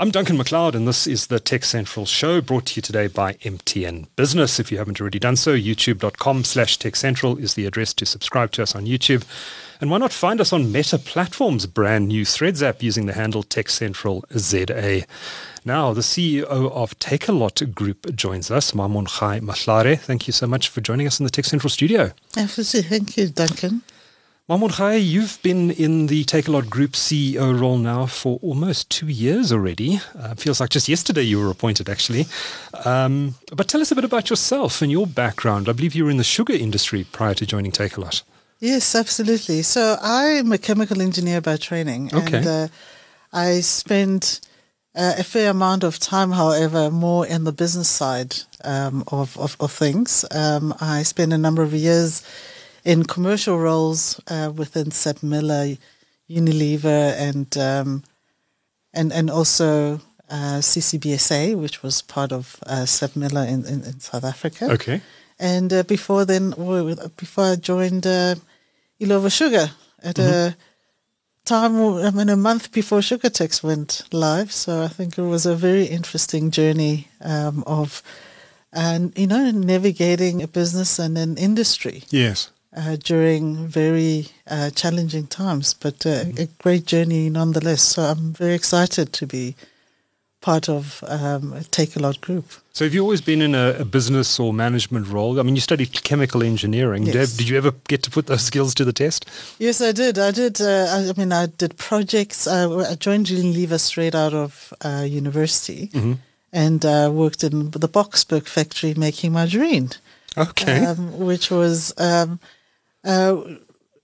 I'm Duncan McLeod, and this is the TechCentral Show brought to you today by MTN Business. If you haven't already done so, youtube.com slash techcentral is the address to subscribe to us on YouTube. And why not find us on Meta Platforms' brand new Threads app using the handle TechCentralZA. Now, the CEO of Takealot Group joins us, Mamongae Mahlare. Thank you so much for joining us in the TechCentral studio. Thank you, Duncan. Mamongae, you've been in the Takealot Group CEO role now for almost two years already. Uh, feels like just yesterday you were appointed, actually. Um, but tell us a bit about yourself and your background. I believe you were in the sugar industry prior to joining Takealot. Yes, absolutely. So I'm a chemical engineer by training. Okay. And uh, I spent uh, a fair amount of time, however, more in the business side um, of, of, of, things. Um, I spent a number of years in commercial roles uh, within SABMiller, Unilever, and um, and and also uh, CCBSA, which was part of uh, Miller in, in, in, South Africa. Okay. And uh, before then, before I joined uh, Illovo Sugar at mm-hmm. a time, I mean, a month before sugar tax went live. So I think it was a very interesting journey um, of, and you know, navigating a business and an industry. Yes uh, during very uh, challenging times, but uh, mm-hmm. a great journey nonetheless. So I'm very excited to be part of um, Takealot Group. So have you always been in a, a, business or management role? I mean, you studied chemical engineering. Yes. Did, you ever get to put those skills to the test? Yes, I did. I did. Uh, I, I, mean, I did projects. I joined Unilever straight out of uh, university mm-hmm. and uh, worked in the Boksburg factory making margarine. Okay. Um, which was... Um, uh,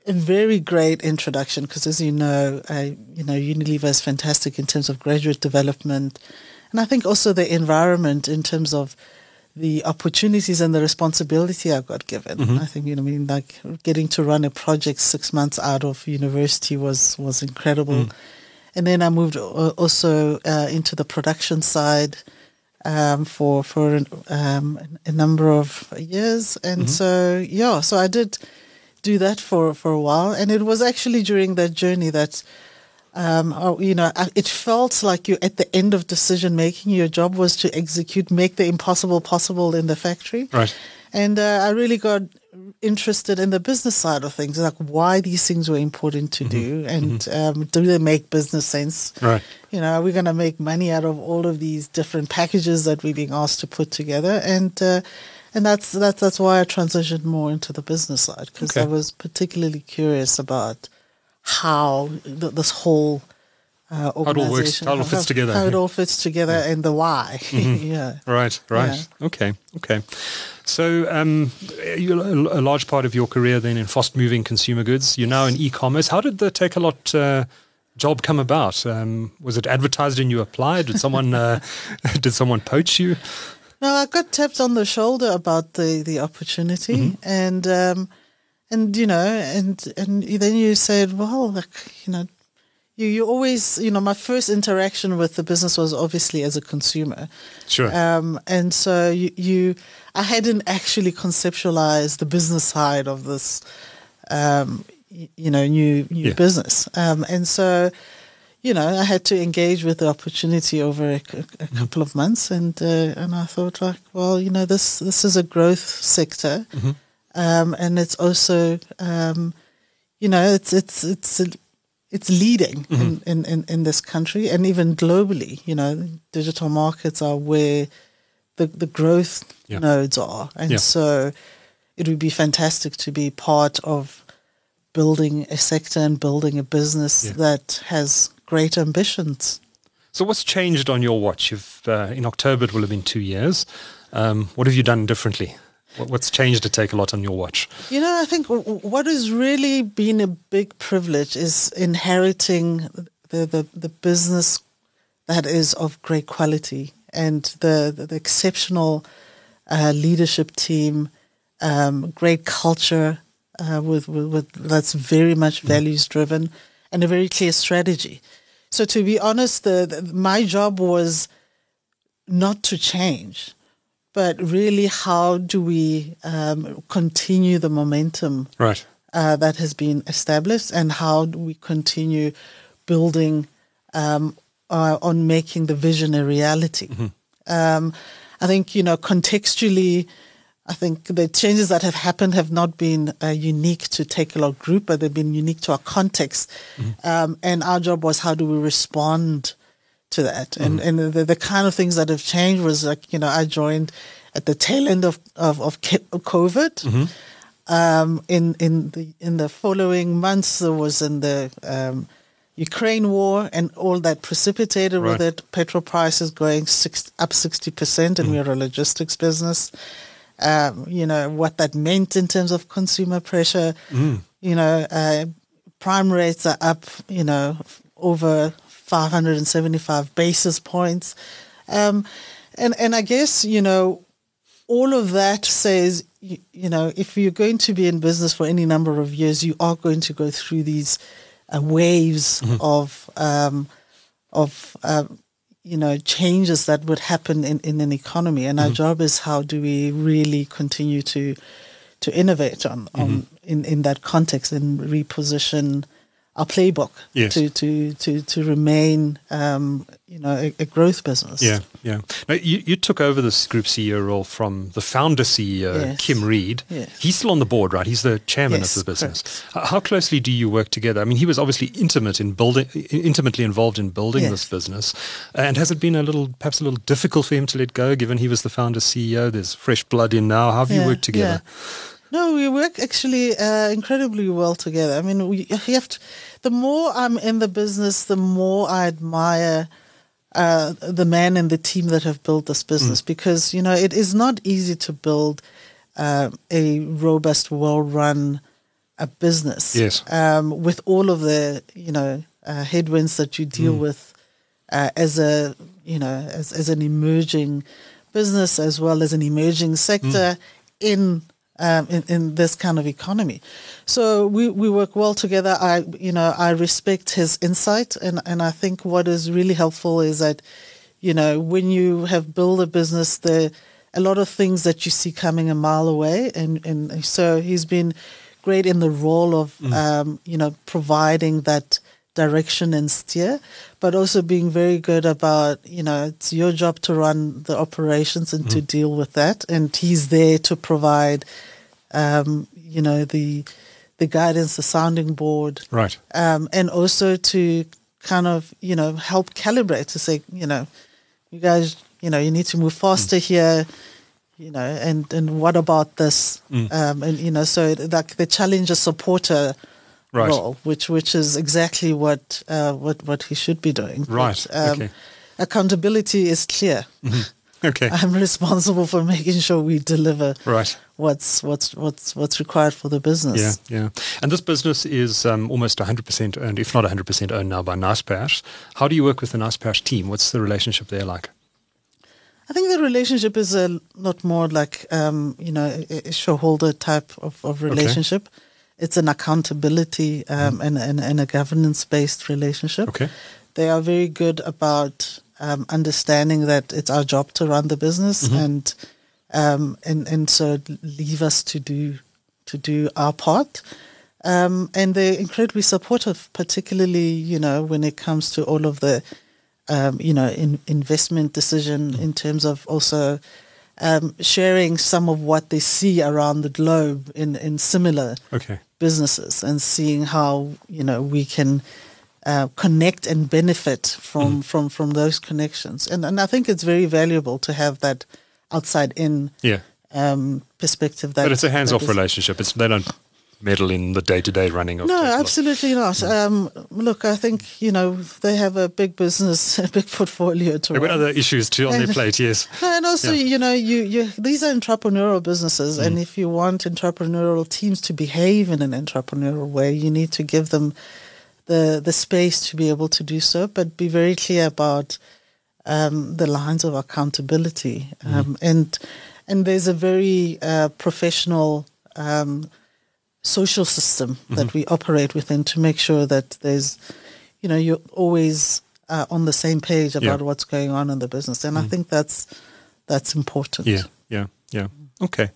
a very great introduction because, as you know, uh, you know Unilever is fantastic in terms of graduate development, and I think also the environment in terms of the opportunities and the responsibility I got given. Mm-hmm. I think you know, I mean, like getting to run a project six months out of university was was incredible, mm. and then I moved also uh, into the production side. Um, for for um, a number of years, and mm-hmm. so yeah, so I did do that for, for a while. And it was actually during that journey that, um, oh, you know, it felt like you're at the end of decision making. Your job was to execute, make the impossible possible in the factory. Right. And uh, I really got interested in the business side of things, like why these things were important to mm-hmm. do, and mm-hmm. um, do they make business sense? Right. You know, are we going to make money out of all of these different packages that we're being asked to put together? And uh, and that's that's that's why I transitioned more into the business side because okay. I was particularly curious about how th- this whole uh, how it all works, how it all fits how, together, how it all fits together, yeah. and the why. Mm-hmm. yeah. Right. Right. Yeah. Okay. Okay. So, um, a large part of your career then in fast moving consumer goods. You're now in e-commerce. How did the Takealot uh, job come about? Um, was it advertised and you applied? Did someone uh, did someone poach you? No, I got tapped on the shoulder about the the opportunity, mm-hmm. and um, and you know, and and then you said, well, like you know, you you always you know, my first interaction with the business was obviously as a consumer, sure, um, and so you you I hadn't actually conceptualized the business side of this, um, you know, new new yeah. business, um, and so you know, I had to engage with the opportunity over a, a couple of months, and uh, and I thought like, well, you know, this this is a growth sector, mm-hmm. um, and it's also, um, you know, it's it's it's it's leading mm-hmm. in, in, in, this country and even globally. You know, digital markets are where the the growth yeah. nodes are, and yeah. so it would be fantastic to be part of building a sector and building a business yeah. that has great ambitions. So, what's changed on your watch? You've, uh, in October, it will have been two years. Um, what have you done differently? What's changed to Takealot on your watch? You know, I think what has really been a big privilege is inheriting the, the, the business that is of great quality and the, the, the exceptional uh, leadership team, um, great culture uh, with, with, with, that's very much mm. values driven, and a very clear strategy. So to be honest, the, the, my job was not to change, but really how do we um, continue the momentum right. uh, that has been established, and how do we continue building um, uh, on making the vision a reality. Um, I think you know contextually. I think the changes that have happened have not been uh, unique to Takealot Group, but they've been unique to our context. Um, and our job was how do we respond to that? And and the, the kind of things that have changed was like you know I joined at the tail end of of, of COVID. Um, in in the in the following months, there was in the um, Ukraine war and all that precipitated with it. Petrol prices going six, up sixty percent, and we're a logistics business. Um, you know what that meant in terms of consumer pressure. You know, uh, prime rates are up. You know, over five hundred and seventy-five basis points, um, and and I guess you know all of that says, you, you know, if you're going to be in business for any number of years, you are going to go through these uh, waves of um, of uh, you know changes that would happen in, in an economy. And our mm-hmm. job is how do we really continue to to innovate on, on mm-hmm. in, in that context and reposition our playbook Yes. to, to, to, to remain um, you know a, a growth business. Yeah, yeah. Now, you, you took over this group CEO role from the founder CEO, Yes. Kim Reid. Yes. He's still on the board, right? He's the chairman of the business. H- How closely do you work together? I mean, he was obviously intimate in building, intimately involved in building this business. And has it been a little, perhaps a little difficult for him to let go, given he was the founder CEO? There's fresh blood in now. How have you worked together? No, we work actually uh, incredibly well together. I mean, we you have to. The more I'm in the business, the more I admire uh, the man and the team that have built this business Mm. because you know it is not easy to build uh, a robust, well-run uh, business. Yes. um, with all of the you know uh, headwinds that you deal Mm. with uh, as a you know as as an emerging business as well as an emerging sector in, um, in in this kind of economy. So we, we work well together. I you know I respect his insight and and I think what is really helpful is that you know when you have built a business there a lot of things that you see coming a mile away and and so he's been great in the role of um, you know providing that direction and steer, but also being very good about you know it's your job to run the operations and to deal with that, and he's there to provide um, you know the the guidance, the sounding board, Right. um, and also to kind of you know help calibrate to say you know you guys you know you need to move faster here you know and and what about this? Um, and you know so like the challenger supporter Right. role which which is exactly what uh, what what he should be doing But, Right, okay. accountability is clear Okay. i'm responsible for making sure we deliver Right. what's what's what's what's required for the business Yeah, yeah. And this business is um, almost 100% owned, if not 100% owned now by Naspers. How do you work with the Naspers team? What's the relationship there like? I think the relationship is a lot more like um, you know a, a shareholder type of, of relationship. It's an accountability um, and, and and a governance based relationship. Okay. They are very good about um, understanding that it's our job to run the business and um, and and so leave us to do to do our part. Um, and they're incredibly supportive, particularly you know when it comes to all of the um, you know in, investment decision in terms of also um, sharing some of what they see around the globe in in similar Okay. businesses and seeing how you know we can uh, connect and benefit from from from those connections and and I think it's very valuable to have that outside in Yeah. um, perspective that But it's a hands off relationship. It's They don't meddle in the day to day running of no, Takealot. absolutely not. Um, look, I think you know they have a big business, a big portfolio to They've got other issues too on their plate, yes. And also, Yeah. you know, you, you these are entrepreneurial businesses, Mm. and if you want entrepreneurial teams to behave in an entrepreneurial way, you need to give them the the space to be able to do so, but be very clear about um, the lines of accountability. Mm. Um, and and there's a very uh, professional um, social system Mm-hmm. that we operate within to make sure that there's, you know, you're always uh, on the same page about Yeah. what's going on in the business, and I think that's that's important. Yeah, yeah, yeah. Okay.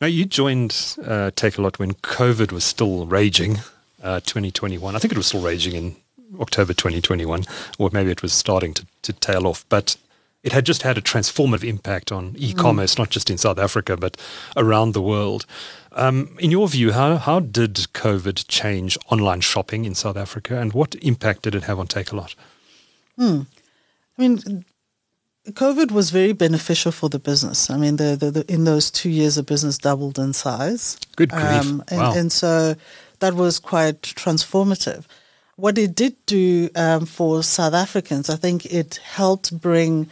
Now, you joined uh, Takealot when COVID was still raging, uh, 2021. I think it was still raging in October 2021, or maybe it was starting to, to tail off. But it had just had a transformative impact on e-commerce, mm. not just in South Africa, but around the world. Um, in your view, how, how did COVID change online shopping in South Africa and what impact did it have on Takealot? Hmm. I mean, COVID was very beneficial for the business. I mean, the, the, the, in those two years, the business doubled in size. Good grief. Um, and, wow. and so that was quite transformative. What it did do um, for South Africans, I think it helped bring,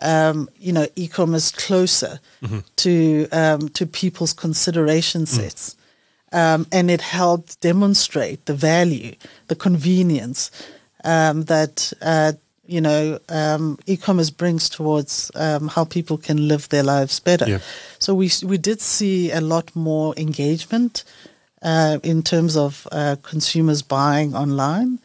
um, you know, e-commerce closer mm-hmm. to um, to people's consideration mm. sets, mm. and it helped demonstrate the value, the convenience um, that uh, you know, um, e-commerce brings towards um, how people can live their lives better. Yeah. So we we did see a lot more engagement uh, in terms of uh, consumers buying online,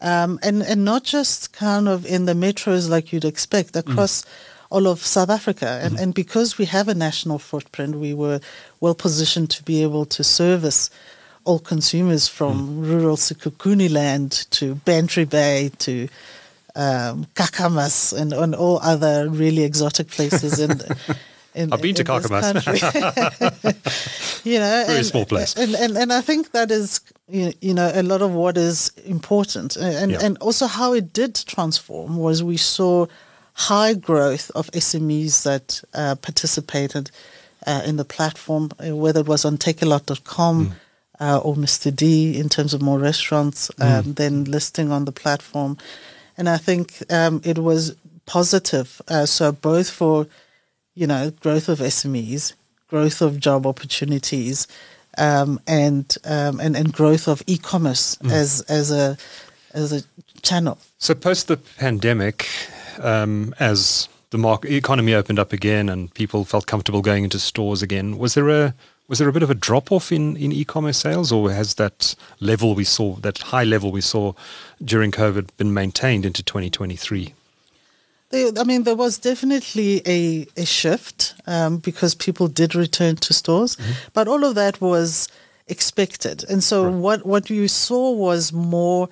um, and and not just kind of in the metros like you'd expect across. Mm. All of South Africa, and, mm. and because we have a national footprint, we were well positioned to be able to service all consumers from mm. rural Sekhukhune land to Bantry Bay to um, Kakamas and, and all other really exotic places in. In, I've been to Kakamas. you know, very and, small place, and, and and I think that is you know a lot of what is important, and yeah. and also how it did transform was we saw high growth of SMEs that uh, participated uh, in the platform, uh, whether it was on takealot.com mm. uh, or Mr. D in terms of more restaurants, um, mm. then listing on the platform. And I think um, it was positive. Uh, so both for, you know, growth of SMEs, growth of job opportunities, um, and, um, and and growth of e-commerce mm. as as a as a channel. So post the pandemic, um, as the market economy opened up again and people felt comfortable going into stores again, was there a was there a bit of a drop off in, in e-commerce sales, or has that level we saw, that high level we saw during COVID, been maintained into 2023? I mean, there was definitely a, a shift um, because people did return to stores, mm-hmm. but all of that was expected. And so right. what, what you saw was more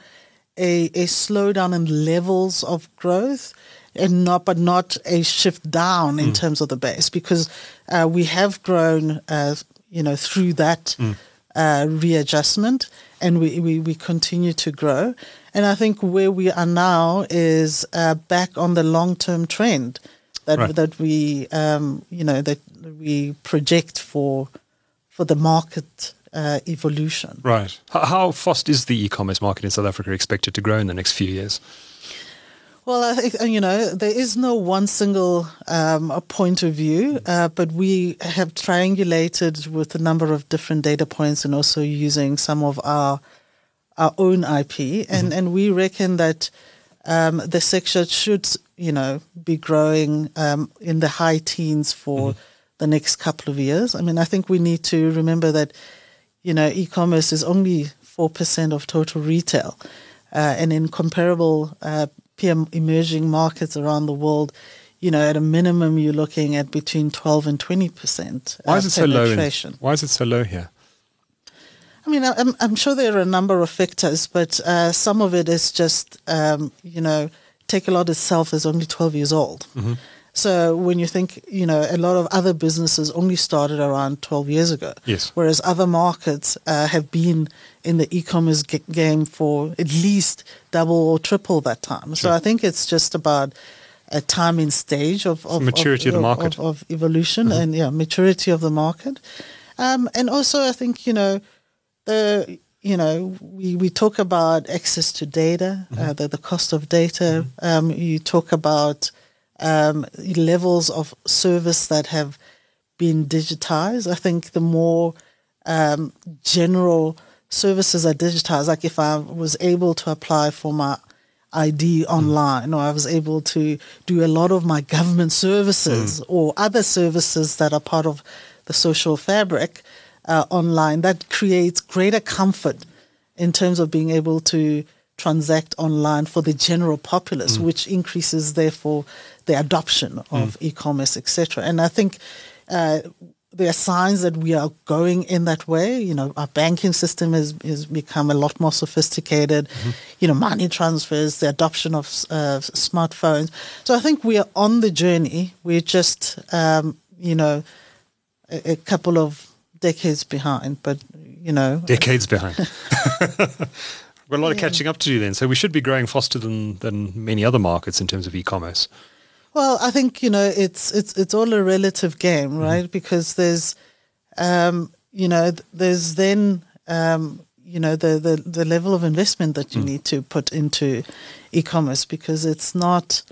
a, a slowdown in levels of growth and not, but not a shift down in mm. terms of the base because uh, we have grown uh, you know, through that mm. Uh, readjustment, and we, we, we continue to grow. And I think where we are now is uh, back on the long term trend that right. that we um, you know that we project for for the market uh, evolution. Right. How fast is the e-commerce market in South Africa expected to grow in the next few years? Well, I think, you know, there is no one single um, point of view, uh, but we have triangulated with a number of different data points and also using some of our our own IP, and, mm-hmm. and we reckon that um, the sector should, you know, be growing um, in the high teens for mm-hmm. the next couple of years. I mean, I think we need to remember that, you know, e-commerce is only four percent of total retail, uh, and in comparable uh, emerging markets around the world, you know, at a minimum, you're looking at between 12 and 20 percent. Why is it so low? In, why is it so low here? I mean, I'm, I'm sure there are a number of factors, but uh, some of it is just, um, you know, take a Takealot itself is only 12 years old. Mm-hmm. So when you think, you know, a lot of other businesses only started around 12 years ago. Yes. Whereas other markets uh, have been in the e-commerce g- game for at least double or triple that time. Sure. So I think it's just about a time stage of, of maturity of, of, the market, of, of evolution, uh-huh. and yeah, maturity of the market. Um, and also, I think you know the you know we, we talk about access to data, mm-hmm. uh, the the cost of data. Mm-hmm. Um, you talk about um, levels of service that have been digitized. I think the more um, general services are digitized, like if I was able to apply for my ID mm. online, or I was able to do a lot of my government services mm. or other services that are part of the social fabric uh, online, that creates greater comfort in terms of being able to transact online for the general populace, mm. which increases therefore the adoption of mm. e-commerce, etc. And I think uh, there are signs that we are going in that way. You know, our banking system has, has become a lot more sophisticated. Mm-hmm. You know, money transfers, the adoption of uh, smartphones. So I think we are on the journey. We're just, um, you know, a, a, couple of decades behind, but, you know. Decades behind. We've got a lot yeah. of catching up to do then. So we should be growing faster than, than many other markets in terms of e-commerce. Well, I think you know it's it's it's all a relative game, mm-hmm. right? Mm-hmm. Because there's, um, you know, there's then um, you know the, the the level of investment that you mm. need to put into e-commerce because it's not,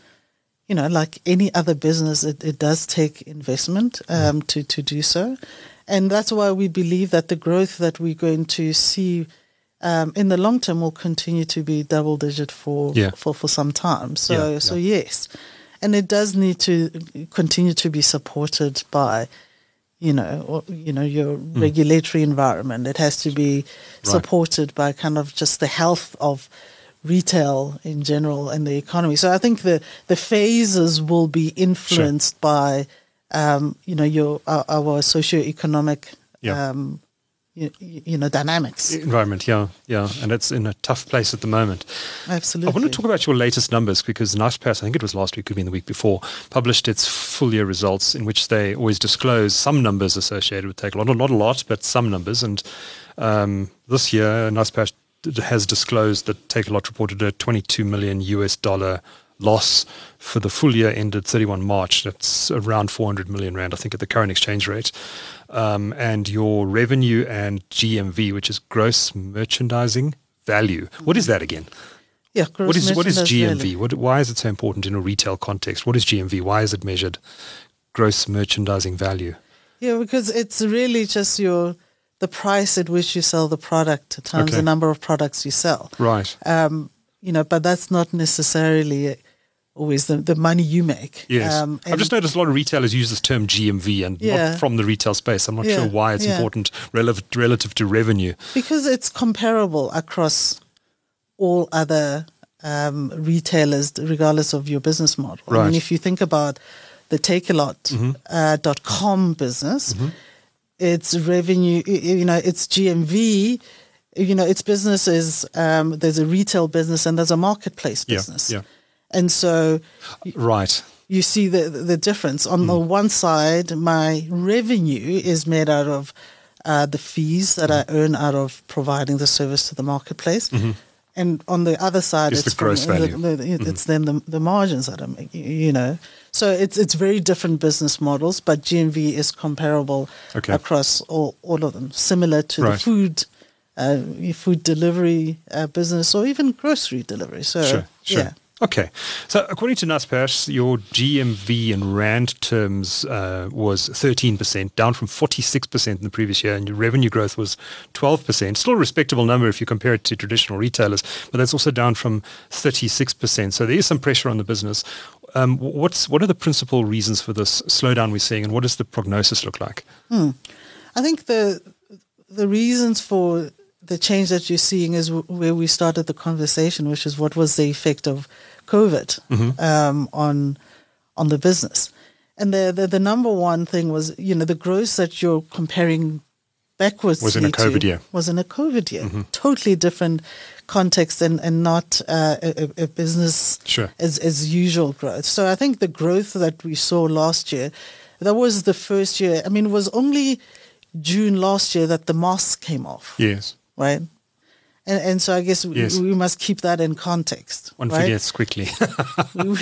you know, like any other business. It, it does take investment um, mm. to to do so, and that's why we believe that the growth that we're going to see. Um, in the long term, will continue to be double digit for yeah. for, for some time. So yeah, so yeah. yes, and it does need to continue to be supported by you know, or, you know, your mm. regulatory environment. It has to be right. supported by kind of just the health of retail in general and the economy. So I think the the phases will be influenced sure. by, um, you know, your our, our socioeconomic yeah. um, you, you, know dynamics. Environment yeah yeah. And it's in a tough place at the moment. Absolutely i want to talk about your latest numbers because Naspers i think it was last week could be in the week before published its full year results in which they always disclose some numbers associated with Takealot. Not a lot but some numbers. And um, this year Naspers has disclosed that Takealot reported a 22 million us dollar loss for the full year ended 31 March. That's around 400 million rand, I think, at the current exchange rate. Um, and your revenue and GMV, which is gross merchandising value. What is that again? Yeah, gross what is what is GMV? What, why is it so important in a retail context? What is GMV? Why is it measured? Gross merchandising value. Yeah, because it's really just your the price at which you sell the product times okay. the number of products you sell. Right. Um, you know, but that's not necessarily always the, the money you make. Yes. Um, I've just noticed a lot of retailers use this term GMV and yeah. not from the retail space. I'm not yeah. sure why it's yeah. important relative, relative to revenue. Because it's comparable across all other um, retailers, regardless of your business model. Right. I mean, if you think about the Takealot.com mm-hmm. uh, business, mm-hmm. its revenue, you know, its GMV you know, its business is um, there's a retail business and there's a marketplace business. Yeah, yeah. And so, right, you see the the difference. On mm. the one side, my revenue is made out of uh, the fees that mm. I earn out of providing the service to the marketplace. Mm-hmm. And on the other side, it's, it's the gross from, value. The, the, mm-hmm. It's then the, the margins that I'm making, you know. So it's it's very different business models, but GMV is comparable okay. across all, all of them, similar to right. the food uh, food delivery uh, business or even grocery delivery. So, sure, sure. yeah. Okay. So according to Naspers, your GMV in Rand terms uh, was 13%, down from 46% in the previous year, and your revenue growth was 12%. Still a respectable number if you compare it to traditional retailers, but that's also down from 36%. So there is some pressure on the business. Um, what's What are the principal reasons for this slowdown we're seeing, and what does the prognosis look like? Hmm. I think the the reasons for the change that you're seeing is w- where we started the conversation, which is what was the effect of COVID mm-hmm. um, on on the business. And the, the, the number one thing was, you know, the growth that you're comparing backwards was in a COVID year. Was in a COVID year. Mm-hmm. Totally different context and, and not uh, a, a, business sure. as, as usual growth. So I think the growth that we saw last year, that was the first year. I mean, it was only June last year that the mask came off. Yes right? And, and so I guess yes. we, we, must keep that in context. One right? forgets quickly. we,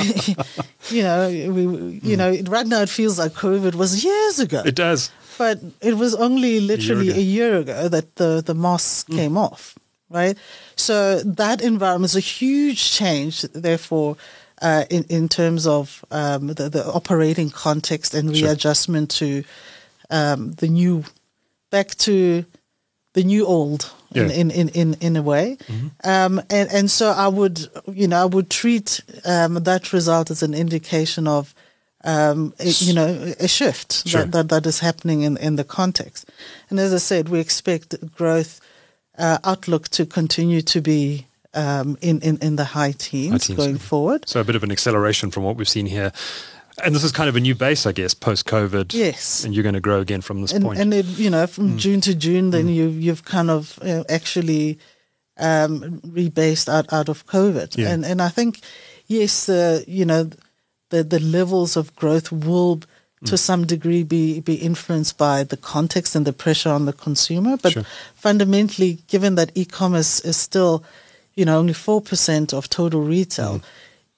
you know, we, you mm. know, right now it feels like COVID was years ago. It does. But it was only literally a year ago, a year ago that the, the mask mm. came off, right? So that environment is a huge change, therefore, uh, in, in terms of um, the, the operating context and readjustment sure. to um, the new, back to the new old yeah. in, in, in, in a way. Mm-hmm. Um, and, and so I would, you know, I would treat um, that result as an indication of, um, a, you know, a shift sure. that, that, that is happening in, in the context. And as I said, we expect growth uh, outlook to continue to be um, in, in, in the high teens, high teens going forward. So a bit of an acceleration from what we've seen here. And this is kind of a new base, I guess, post COVID. Yes. And you're going to grow again from this and, point. And it, you know, from mm. June to June, then mm. you you've kind of uh, actually um, rebased out out of COVID. Yeah. And and I think yes, the you know the the levels of growth will mm. to some degree be be influenced by the context and the pressure on the consumer. But sure. fundamentally, given that e-commerce is still, you know, only four percent of total retail, mm.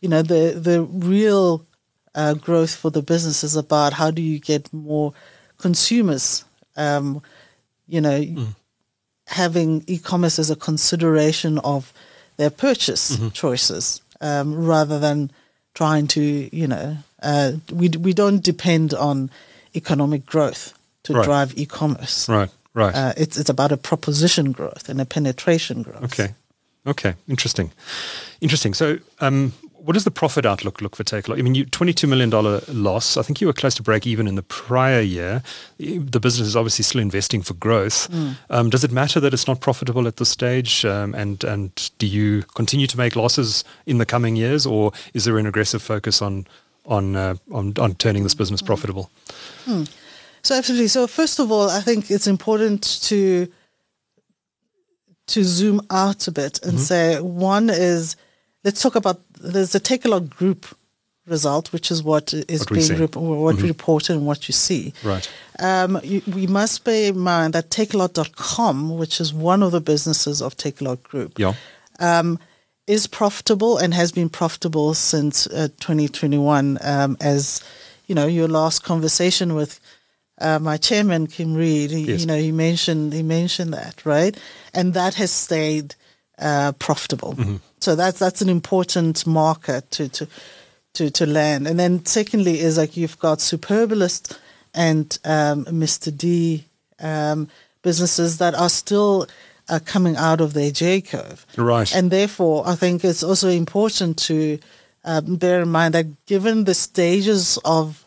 you know, the the real uh, growth for the business is about how do you get more consumers, um, you know, mm. having e-commerce as a consideration of their purchase mm-hmm. choices um, rather than trying to, you know, uh, we we don't depend on economic growth to right. drive e-commerce. Right, right. Uh, it's it's about a proposition growth and a penetration growth. Okay, okay, interesting, interesting. So, um, what does the profit outlook look for Takealot? I mean, you $22 million loss. I think you were close to break even in the prior year. The business is obviously still investing for growth. Mm. Um, does it matter that it's not profitable at this stage? Um, and, and do you continue to make losses in the coming years or is there an aggressive focus on, on, uh, on, on turning this business hmm. profitable? Mm. So absolutely. So first of all, I think it's important to to zoom out a bit and mm-hmm. say one is let's talk about there's a Takealot group result, which is what is what being rep- what mm-hmm. we report and what you see. Right. Um, you, we must bear in mind that Takealot.com, which is one of the businesses of Takealot Group, yeah. um, is profitable and has been profitable since uh, 2021. Um, as you know, your last conversation with uh, my chairman Kim Reid, yes. you know, he mentioned he mentioned that right, and that has stayed uh, profitable. Mm-hmm. So that's that's an important marker to to to to land. And then secondly is like you've got Superbalist and um, Mr. D um, businesses that are still uh, coming out of their J curve. Right. And therefore, I think it's also important to um, bear in mind that given the stages of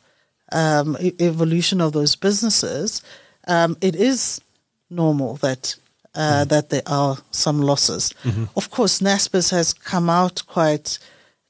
um, e- evolution of those businesses, um, it is normal that uh, mm that there are some losses. Mm-hmm. Of course, Naspers has come out quite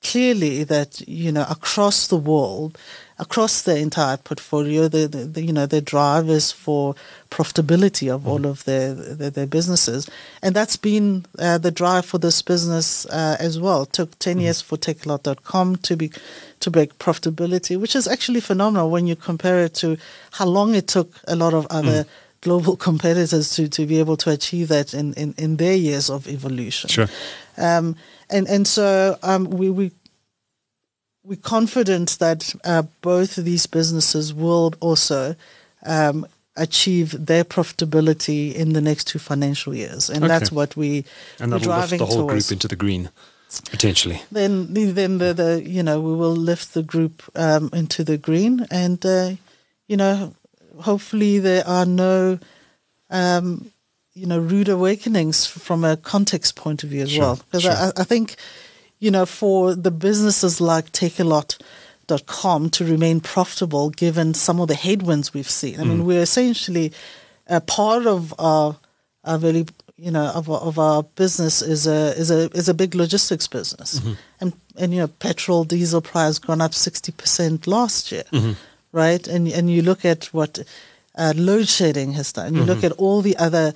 clearly that you know across the world, across the entire portfolio, the, the, the you know the drivers for profitability of mm all of their, their, their businesses, and that's been uh, the drive for this business uh, as well. It took 10 mm years for Takealot.com to be to break profitability, which is actually phenomenal when you compare it to how long it took a lot of other. Mm global competitors to, to be able to achieve that in, in, in their years of evolution. Sure. Um, and, and so um, we, we, we're confident that uh, both of these businesses will also um, achieve their profitability in the next two financial years. And okay. that's what we, and we're driving lift the whole towards. group into the green. Potentially, then then the, the you know we will lift the group um, into the green, and uh, you know hopefully there are no, um, you know, rude awakenings from a context point of view as sure, well. Because sure. I, I, think, you know, for the businesses like Takealot.com to remain profitable, given some of the headwinds we've seen. I mm. mean, we're essentially a part of our, our very you know of, of our business is a is a is a big logistics business, mm-hmm. and and you know petrol diesel price gone up sixty percent last year. Mm-hmm right? And and you look at what uh, load shedding has done. You mm-hmm. look at all the other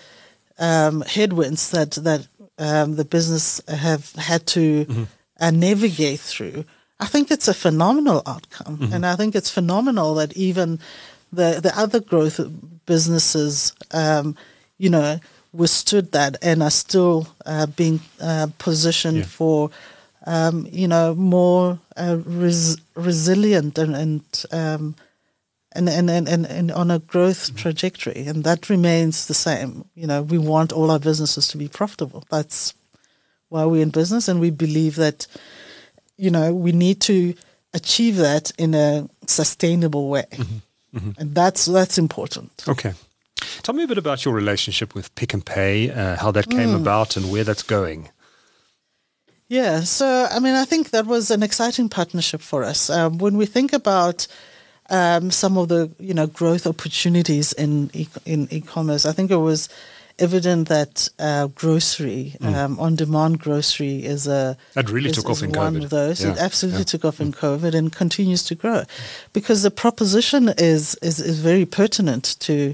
um, headwinds that that um, the business have had to mm-hmm. uh, navigate through. I think it's a phenomenal outcome, mm-hmm. and I think it's phenomenal that even the the other growth businesses, um, you know, withstood that and are still uh, being uh, positioned yeah. for um, you know, more uh, res- resilient and and, um, and, and, and, and, and on a growth trajectory, and that remains the same. You know, we want all our businesses to be profitable. That's why we're in business, and we believe that, you know, we need to achieve that in a sustainable way, mm-hmm. Mm-hmm. and that's that's important. Okay. Tell me a bit about your relationship with Pick n Pay, uh, how that came Mm. about, and where that's going. Yeah, so I mean, I think that was an exciting partnership for us. Um, when we think about um, some of the you know growth opportunities in e- in e-commerce, I think it was evident that uh, grocery, mm. um, on-demand grocery, is a that really is, took off in one COVID. of those. Yeah. It absolutely yeah. took off in COVID and continues to grow, because the proposition is is, is very pertinent to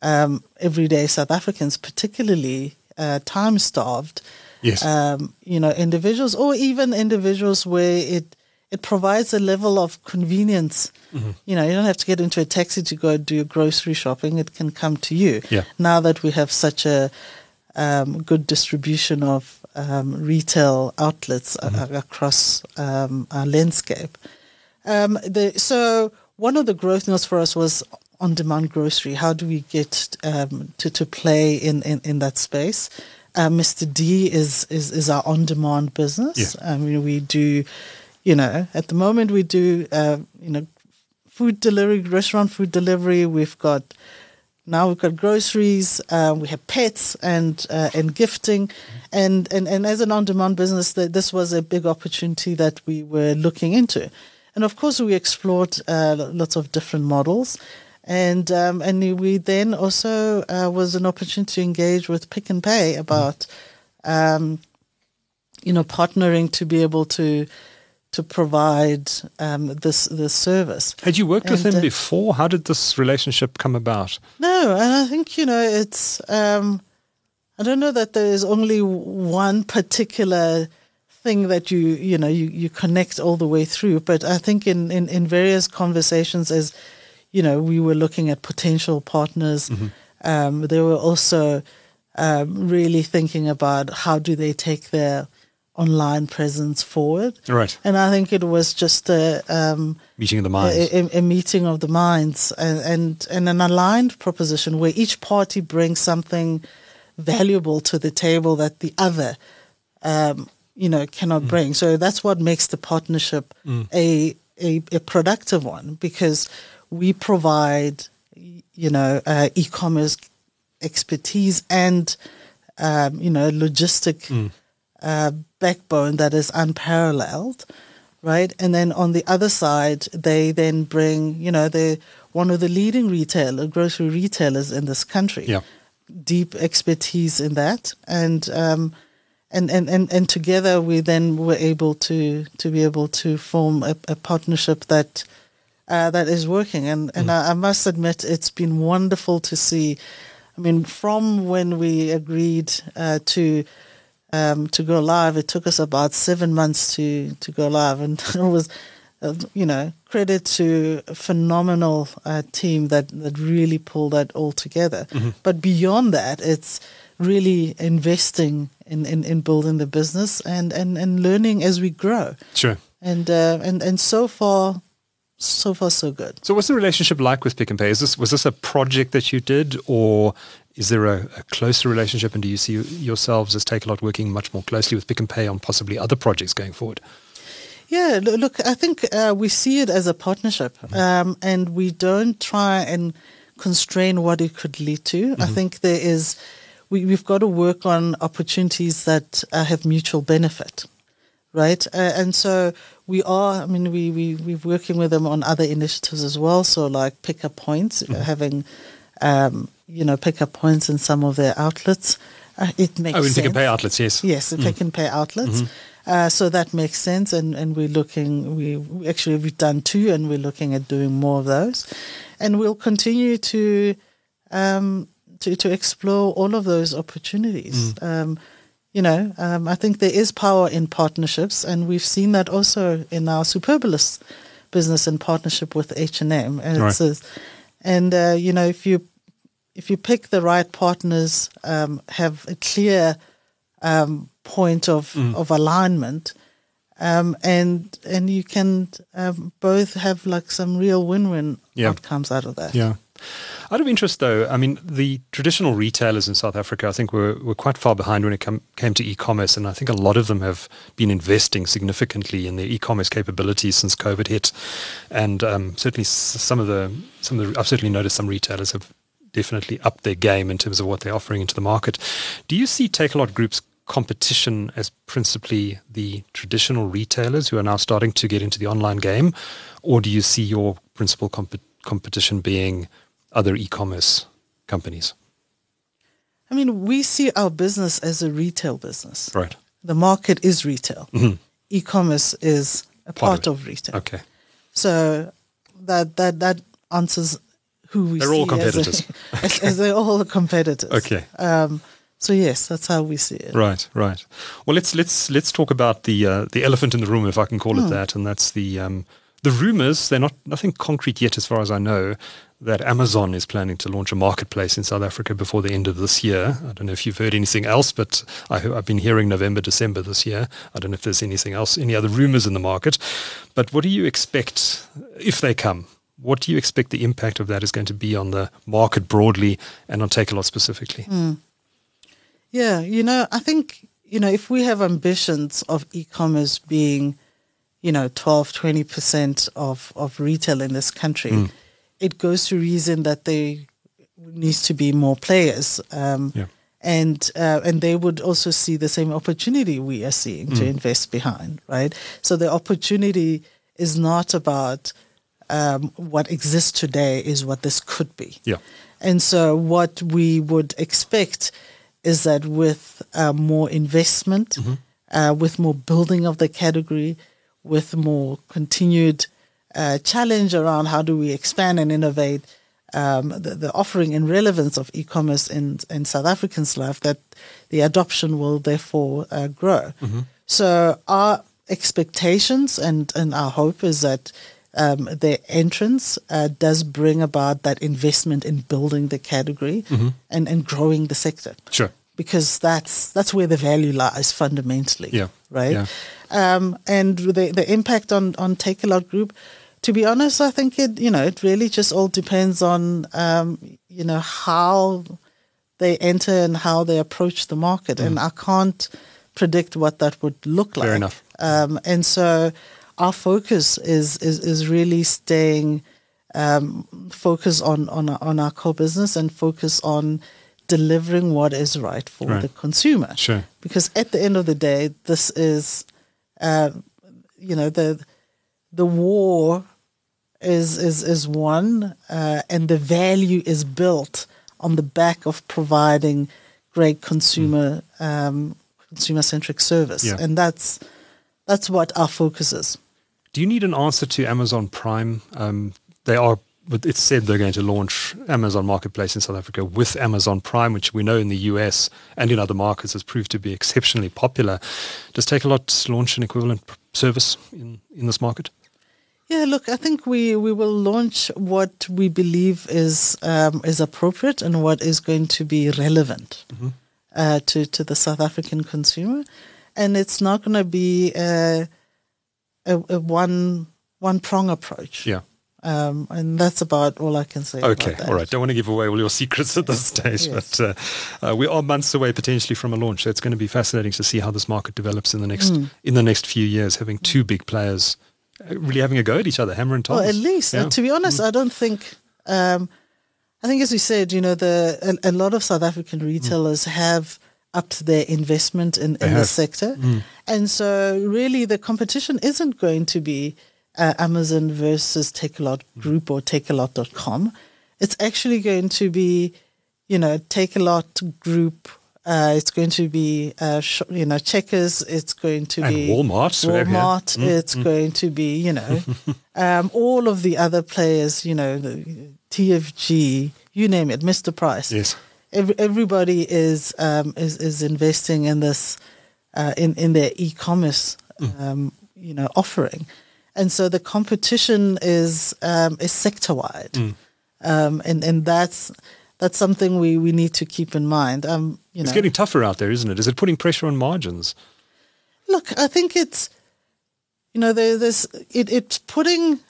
um, everyday South Africans, particularly uh, time-starved. Yes. Um, you know, individuals or even individuals where it it provides a level of convenience. Mm-hmm. You know, you don't have to get into a taxi to go do your grocery shopping. It can come to you. Yeah. Now that we have such a um, good distribution of um, retail outlets mm-hmm. a- across um, our landscape. Um, the, so one of the growth notes for us was on-demand grocery. How do we get um, to, to play in, in, in that space? Uh, Mr. D is, is, is our on-demand business. Yeah. I mean, we do you know, at the moment we do, uh, you know, food delivery, restaurant food delivery. We've got now we've got groceries. Uh, we have pets and uh, and gifting, and, and and as an on-demand business, that this was a big opportunity that we were looking into, and of course we explored uh, lots of different models. And um, and we then also uh, was an opportunity to engage with Pick n Pay about, um, you know, partnering to be able to to provide um, this this service. Had you worked And, with him uh, before? How did this relationship come about? No, and I think you know it's. Um, I don't know that there is only one particular thing that you you know you, you connect all the way through, but I think in, in, in various conversations as you know we were looking at potential partners, um, they were also um, really thinking about how do they take their online presence forward. Right. And I think it was just a um, Meeting of the minds. a, a, a meeting of the minds and, and, and an aligned proposition where each party brings something valuable to the table that the other, um, you know, cannot Mm. bring. So that's what makes the partnership a, a a productive one because we provide, you know, uh, e-commerce expertise and, um, you know, logistic Mm. uh, backbone that is unparalleled, right? And then on the other side, they then bring, you know, they're one of the leading retailer, grocery retailers in this country. Yeah. Deep expertise in that. And, um, and, and, and, and together we then were able to, to be able to form a, a partnership that, uh, that is working. And, and I, I must admit, it's been wonderful to see. I mean, from when we agreed uh, to um, to go live, it took us about seven months to to go live, and it was, uh, you know, credit to a phenomenal uh, team that that really pulled that all together. But beyond that, it's really investing in, in, in building the business and, and, and learning as we grow. Sure. And uh, and and so far, so far so good. So what's the relationship like with Pick n Pay? Is this was this a project that you did or is there a, a closer relationship and do you see yourselves as Takealot working much more closely with Pick n Pay on possibly other projects going forward? Yeah, look, I think uh, we see it as a partnership, um, and we don't try and constrain what it could lead to. I think there is, we, we've got to work on opportunities that uh, have mutual benefit, right? Uh, and so we are. I mean, we we we're working with them on other initiatives as well. So like pick up points, uh, having, um, you know, pick up points in some of their outlets. Uh, it makes Oh, in. Pick n Pay outlets, yes. Yes, the Pick n Pay outlets. Uh, so that makes sense, and, and we're looking. We, we actually we've done two, and we're looking at doing more of those, and we'll continue to um, to to explore all of those opportunities. Um, you know, um, I think there is power in partnerships, and we've seen that also in our Superbalist business in partnership with H and M. Right. a- and uh, you know, if you if you pick the right partners, um, have a clear um, point of Mm. of alignment, um, and and you can um, both have like some real win win Yeah. outcomes out of that. Yeah. Out of interest, though, I mean, the traditional retailers in South Africa, I think, were, were quite far behind when it come, came to e-commerce, and I think a lot of them have been investing significantly in their e-commerce capabilities since COVID hit, and um, certainly some of the some of the I've certainly noticed some retailers have definitely upped their game in terms of what they're offering into the market. Do you see Takealot Group's competition as principally the traditional retailers who are now starting to get into the online game, or do you see your principal comp- competition being other e-commerce companies? I mean, we see our business as a retail business. Right. The market is retail. E-commerce is a Part part, of of, retail. Okay. So that that that answers who we see. They're all as a- competitors. as, as they're all competitors. Okay. Um, so yes, that's how we see it. Right, right. Well, let's let's let's talk about the uh, the elephant in the room, if I can call Hmm. it that, and that's the um, the rumors. They're not nothing concrete yet, as far as I know, that Amazon is planning to launch a marketplace in South Africa before the end of this year. I don't know if you've heard anything else, but I, I've been hearing November, December this year. I don't know if there's anything else, any other rumors in the market. But what do you expect if they come? What do you expect the impact of that is going to be on the market broadly and on Takealot specifically? Hmm. Yeah, you know, I think, you know, if we have ambitions of e-commerce being, you know, 12, 20% of, of retail in this country, it goes to reason that there needs to be more players. Um, Yeah. And uh, and they would also see the same opportunity we are seeing to invest behind, right? So the opportunity is not about um, what exists today, is what this could be. Yeah. And so, what we would expect is that with uh, more investment, uh, with more building of the category, with more continued uh, challenge around how do we expand and innovate um, the, the offering and relevance of e-commerce in, in South Africans' life, that the adoption will therefore uh, grow. So, our expectations and, and our hope is that um, their entrance uh, does bring about that investment in building the category and, and growing the sector. Sure. Because that's that's where the value lies fundamentally. Yeah, Right. yeah. Um, and the the impact on on Takealot Group, to be honest, I think it you know it really just all depends on um, you know how they enter and how they approach the market, and I can't predict what that would look like. Mm. Fair enough. Um, and so our focus is is, is really staying um, focus on on on our core business and focus on delivering what is right for Right. the consumer. Sure. Because at the end of the day, this is, uh, you know, the the war is is is won, uh, and the value is built on the back of providing great consumer um, consumer centric service, Yeah. and that's that's what our focus is. Do you need an answer to Amazon Prime? Um, they are, but it's said they're going to launch Amazon Marketplace in South Africa with Amazon Prime, which we know in the US and in other markets has proved to be exceptionally popular. Does Takealot launch an equivalent service in, in this market? Yeah, look, I think we, we will launch what we believe is um, is appropriate and what is going to be relevant uh, to to the South African consumer, and it's not going to be a, a, a one one prong approach. Yeah. Um, and that's about all I can say. Okay, all right. Don't want to give away all your secrets at this stage, Yes. but uh, uh, we are months away potentially from a launch. So it's going to be fascinating to see how this market develops in the next Hmm. in the next few years. Having two big players uh, really having a go at each other, Hammer and tongs. Well, at least, Yeah. uh, to be honest, I don't think. Um, I think, as we said, you know, the a, a lot of South African retailers have upped their investment in, in the sector, and so really the competition isn't going to be uh, Amazon versus Takealot Group or Takealot.com. It's actually going to be, you know, Takealot Group. Uh, it's going to be, uh, sh- you know, Checkers. It's going to And be Walmart, so we have here. Walmart. It's going to be, you know, um, all of the other players. You know, the TFG, you name it, Mr. Price. Yes. Every, everybody is um, is is investing in this uh, in in their e-commerce, um, you know, offering, and so the competition is um, is sector wide, um, and and that's that's something we, we need to keep in mind. Um, you It's know, getting tougher out there, isn't it? Is it putting pressure on margins? Look, I think it's you know there, there's it, it's putting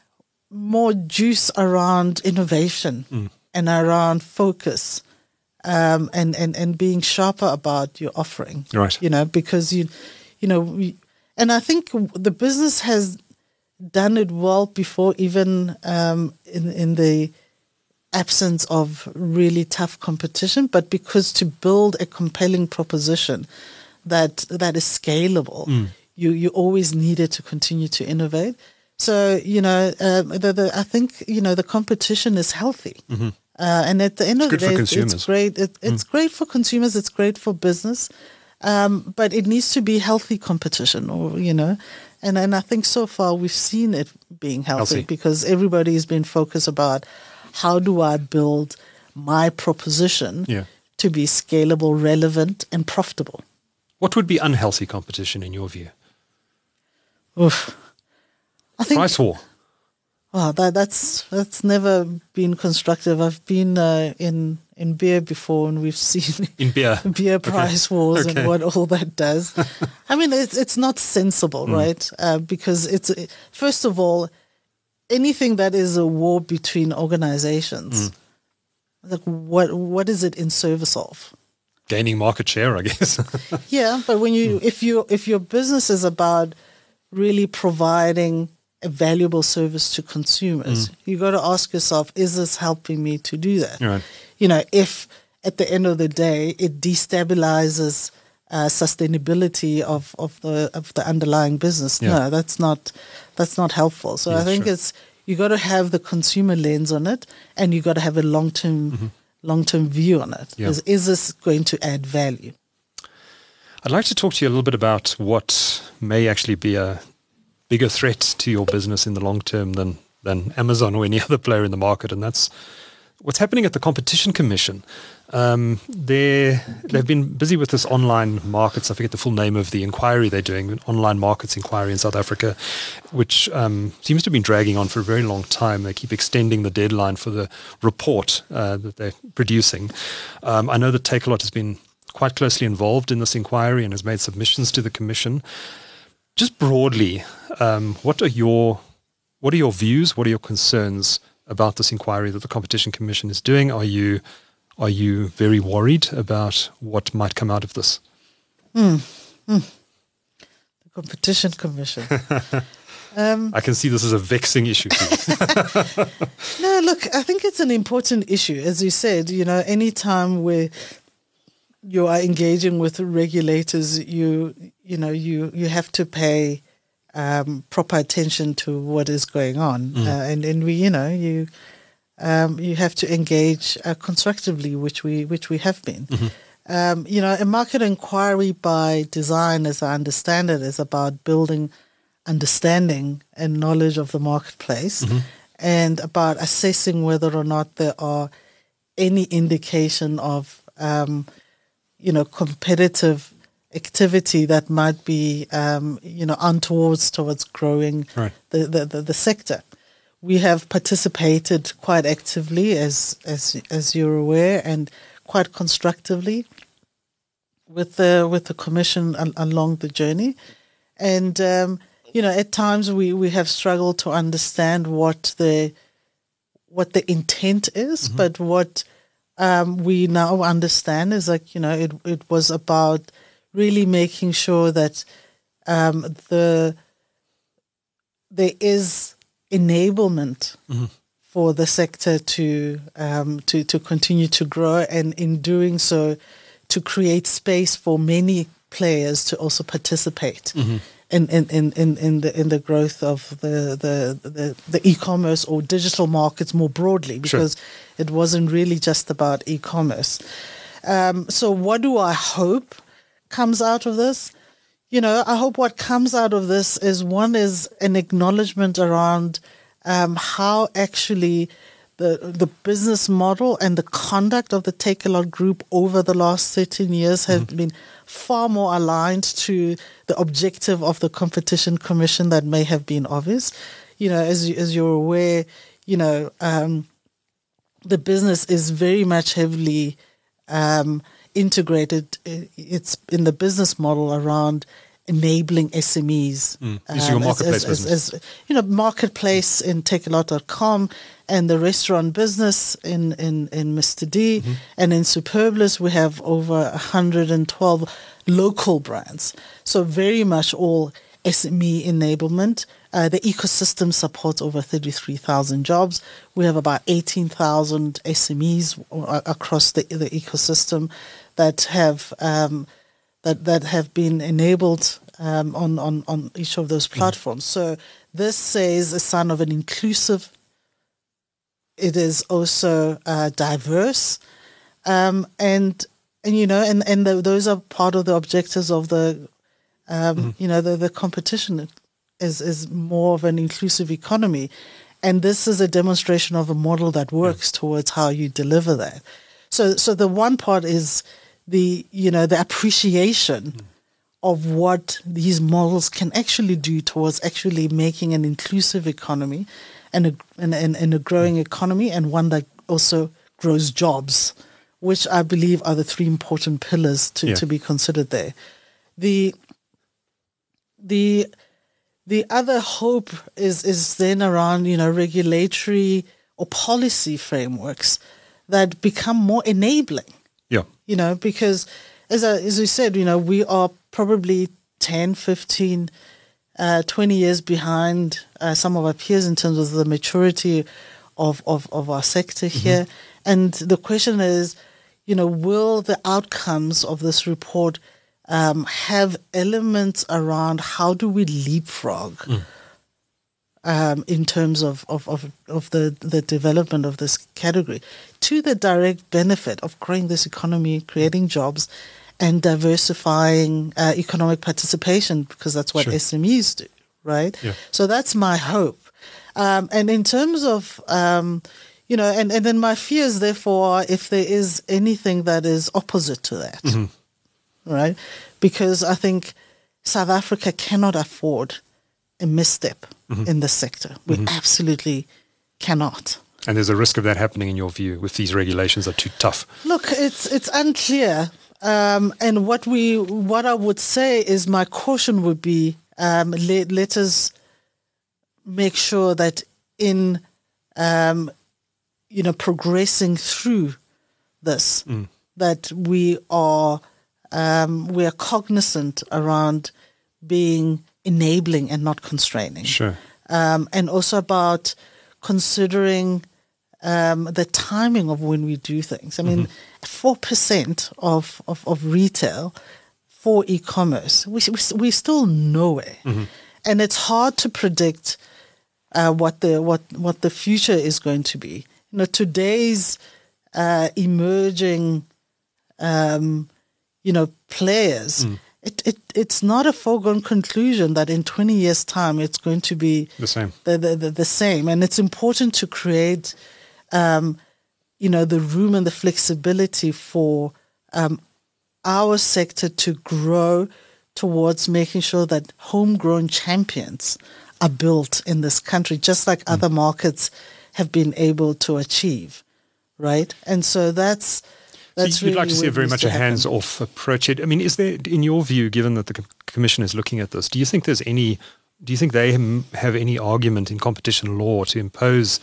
more juice around innovation and around focus, um, and and and being sharper about your offering. Right. You know because you you know we, and I think the business has done it well before even um, in in the absence of really tough competition, but because to build a compelling proposition that that is scalable, you you always needed to continue to innovate. So you know, um, the, the, I think you know the competition is healthy. Uh, and at the end It's of the day, it's. Mm. it's great. It, it's great for consumers. It's great for business, um, but it needs to be healthy competition, or you know, and and I think so far we've seen it being healthy, because everybody has been focused about how do I build my proposition Yeah. to be scalable, relevant, and profitable. What would be unhealthy competition in your view? Oof. I think Price war. Wow, that that's that's never been constructive. I've been uh, in in beer before, and we've seen In beer. beer price wars Okay. and what all that does. I mean, it's it's not sensible, right? Uh, because it's first of all, anything that is a war between organizations, like what what is it in service of? Gaining market share, I guess. Yeah, but when you if you if your business is about really providing a valuable service to consumers, you got to ask yourself, is this helping me to do that? Right. You know, if at the end of the day it destabilizes uh, sustainability of, of the of the underlying business, Yeah. no, that's not that's not helpful. So Yeah, I think sure. it's you got to have the consumer lens on it, and you got to have a long term long term view on it. Mm-hmm. Yeah. Is, is this going to add value? I'd like to talk to you a little bit about what may actually be a bigger threat to your business in the long term than than Amazon or any other player in the market, and that's what's happening at the Competition Commission. Um, they they've been busy with this online markets. I forget the full name of the inquiry they're doing, an online markets inquiry in South Africa, which um, seems to have been dragging on for a very long time. They keep extending the deadline for the report uh, that they're producing. Um, I know that Takealot has been quite closely involved in this inquiry and has made submissions to the commission. Just broadly, um, what are your what are your views? What are your concerns about this inquiry that the Competition Commission is doing? Are you are you very worried about what might come out of this? The competition commission. um, I can see this is a vexing issue. No, look, I think it's an important issue. As you said, you know, any time where you are engaging with regulators, you you know you you have to pay um, proper attention to what is going on, uh, and and we you know you um, you have to engage uh, constructively, which we which we have been. Um, you know, a market inquiry by design, as I understand it, is about building understanding and knowledge of the marketplace, and about assessing whether or not there are any indication of um, you know competitive activity that might be um, you know untoward towards growing Right. the, the, the, the sector. We have participated quite actively, as as as you're aware, and quite constructively with the with the commission al- along the journey, and um, you know at times we, we have struggled to understand what the what the intent is, but what um, we now understand is like you know it it was about really making sure that um, the there is enablement for the sector to um, to to continue to grow, and in doing so, to create space for many players to also participate. In, in, in, in, in the in the growth of the, the, the, the e-commerce or digital markets more broadly because it wasn't really just about e-commerce. Um, so what do I hope comes out of this? You know, I hope what comes out of this is one is an acknowledgement around um, how actually the the business model and the conduct of the Takealot Group over the last 13 years have been far more aligned to the objective of the Competition Commission that may have been obvious. You know, as as you're aware, you know, um, the business is very much heavily um, integrated. It's in the business model around enabling SMEs. Your um, as- marketplace as, as, business. as, you know, marketplace in takealot.com and the restaurant business in, in, in Mr. D. Mm-hmm. And in Superbalist, we have over 112 local brands. So very much all SME enablement. Uh, the ecosystem supports over 33,000 jobs. We have about 18,000 SMEs across the, the ecosystem that have um, that that have been enabled um, on, on on each of those platforms. So this says a sign of an inclusive it is also uh, diverse, um, and and you know, and and the, those are part of the objectives of the, um, mm-hmm. you know, the the competition is is more of an inclusive economy, and this is a demonstration of a model that works yeah. towards how you deliver that. So so the one part is the you know the appreciation. Mm of what these models can actually do towards actually making an inclusive economy and a, and, and, and a growing economy and one that also grows jobs, which I believe are the three important pillars to, yeah. to be considered there. The the the other hope is is then around you know regulatory or policy frameworks that become more enabling. You know because as I, as we said, you know we are probably 10, 15, uh, 20 years behind uh, some of our peers in terms of the maturity of, of, of our sector mm-hmm. here. And the question is, you know, will the outcomes of this report um, have elements around how do we leapfrog mm. Um, in terms of, of, of, of, the, the development of this category to the direct benefit of growing this economy, creating jobs, and diversifying uh, economic participation because that's what sure. SMEs do, right? Yeah. So that's my hope. Um, and in terms of, um, you know, and, and then my fears, therefore, if there is anything that is opposite to that, mm-hmm. right? Because I think South Africa cannot afford a misstep mm-hmm. in the sector. We mm-hmm. absolutely cannot. And there's a risk of that happening in your view if these regulations are too tough. Look, it's it's unclear um, and what we, what I would say is my caution would be um, let, let us make sure that in, um, you know, progressing through this, mm. that we are um, we are cognizant around being enabling and not constraining. Sure. Um, and also about considering um, the timing of when we do things. I mean, mm-hmm. 4% of, of, of retail for e-commerce, we, we, we're still nowhere. Mm-hmm. And it's hard to predict uh, what the what what the future is going to be. You know, today's uh, emerging, um, you know, players. Mm. It, it it's not a foregone conclusion that in 20 years' time it's going to be the same. The, the, the, the same, and it's important to create um, you know, the room and the flexibility for um, our sector to grow towards making sure that homegrown champions are built in this country, just like mm. other markets have been able to achieve, right? And so that's that's so you'd really like to see a very much a hands-off approach. I mean, is there, in your view, given that the commission is looking at this, do you think there's any? Do you think they have any argument in competition law to impose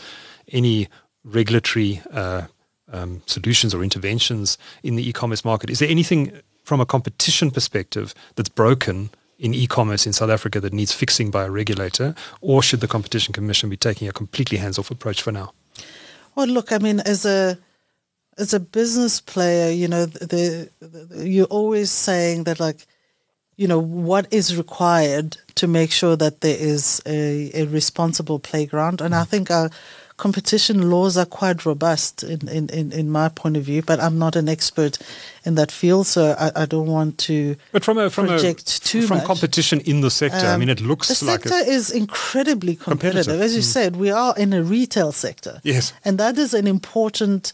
any regulatory uh, um, solutions or interventions in the e-commerce market. Is there anything from a competition perspective that's broken in e-commerce in South Africa that needs fixing by a regulator, or should the Competition Commission be taking a completely hands-off approach for now? Well, look, I mean, as a as a business player, you know, the, the, you're always saying that, like, you know, what is required to make sure that there is a, a responsible playground, and I think our competition laws are quite robust in, in, in, in, my point of view, but I'm not an expert in that field, so I, I don't want to but from a, from project a, too from much. competition in the sector. Um, I mean, it um, looks the like sector is incredibly competitive. competitive. As you mm. said, we are in a retail sector. Yes, and that is an important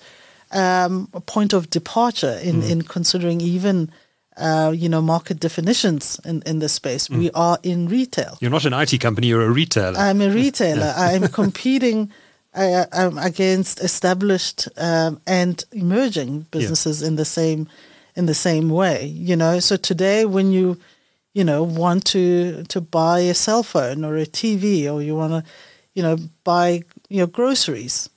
um, a point of departure in, mm. in considering even. Uh, you know, market definitions in, in this space. Mm. We are in retail. You're not an IT company, you're a retailer. I'm a retailer. I'm competing uh, um, against established um, and emerging businesses yeah. in the same in the same way. You know, so today when you you know want to to buy a cell phone or a TV or you want to you know buy your groceries,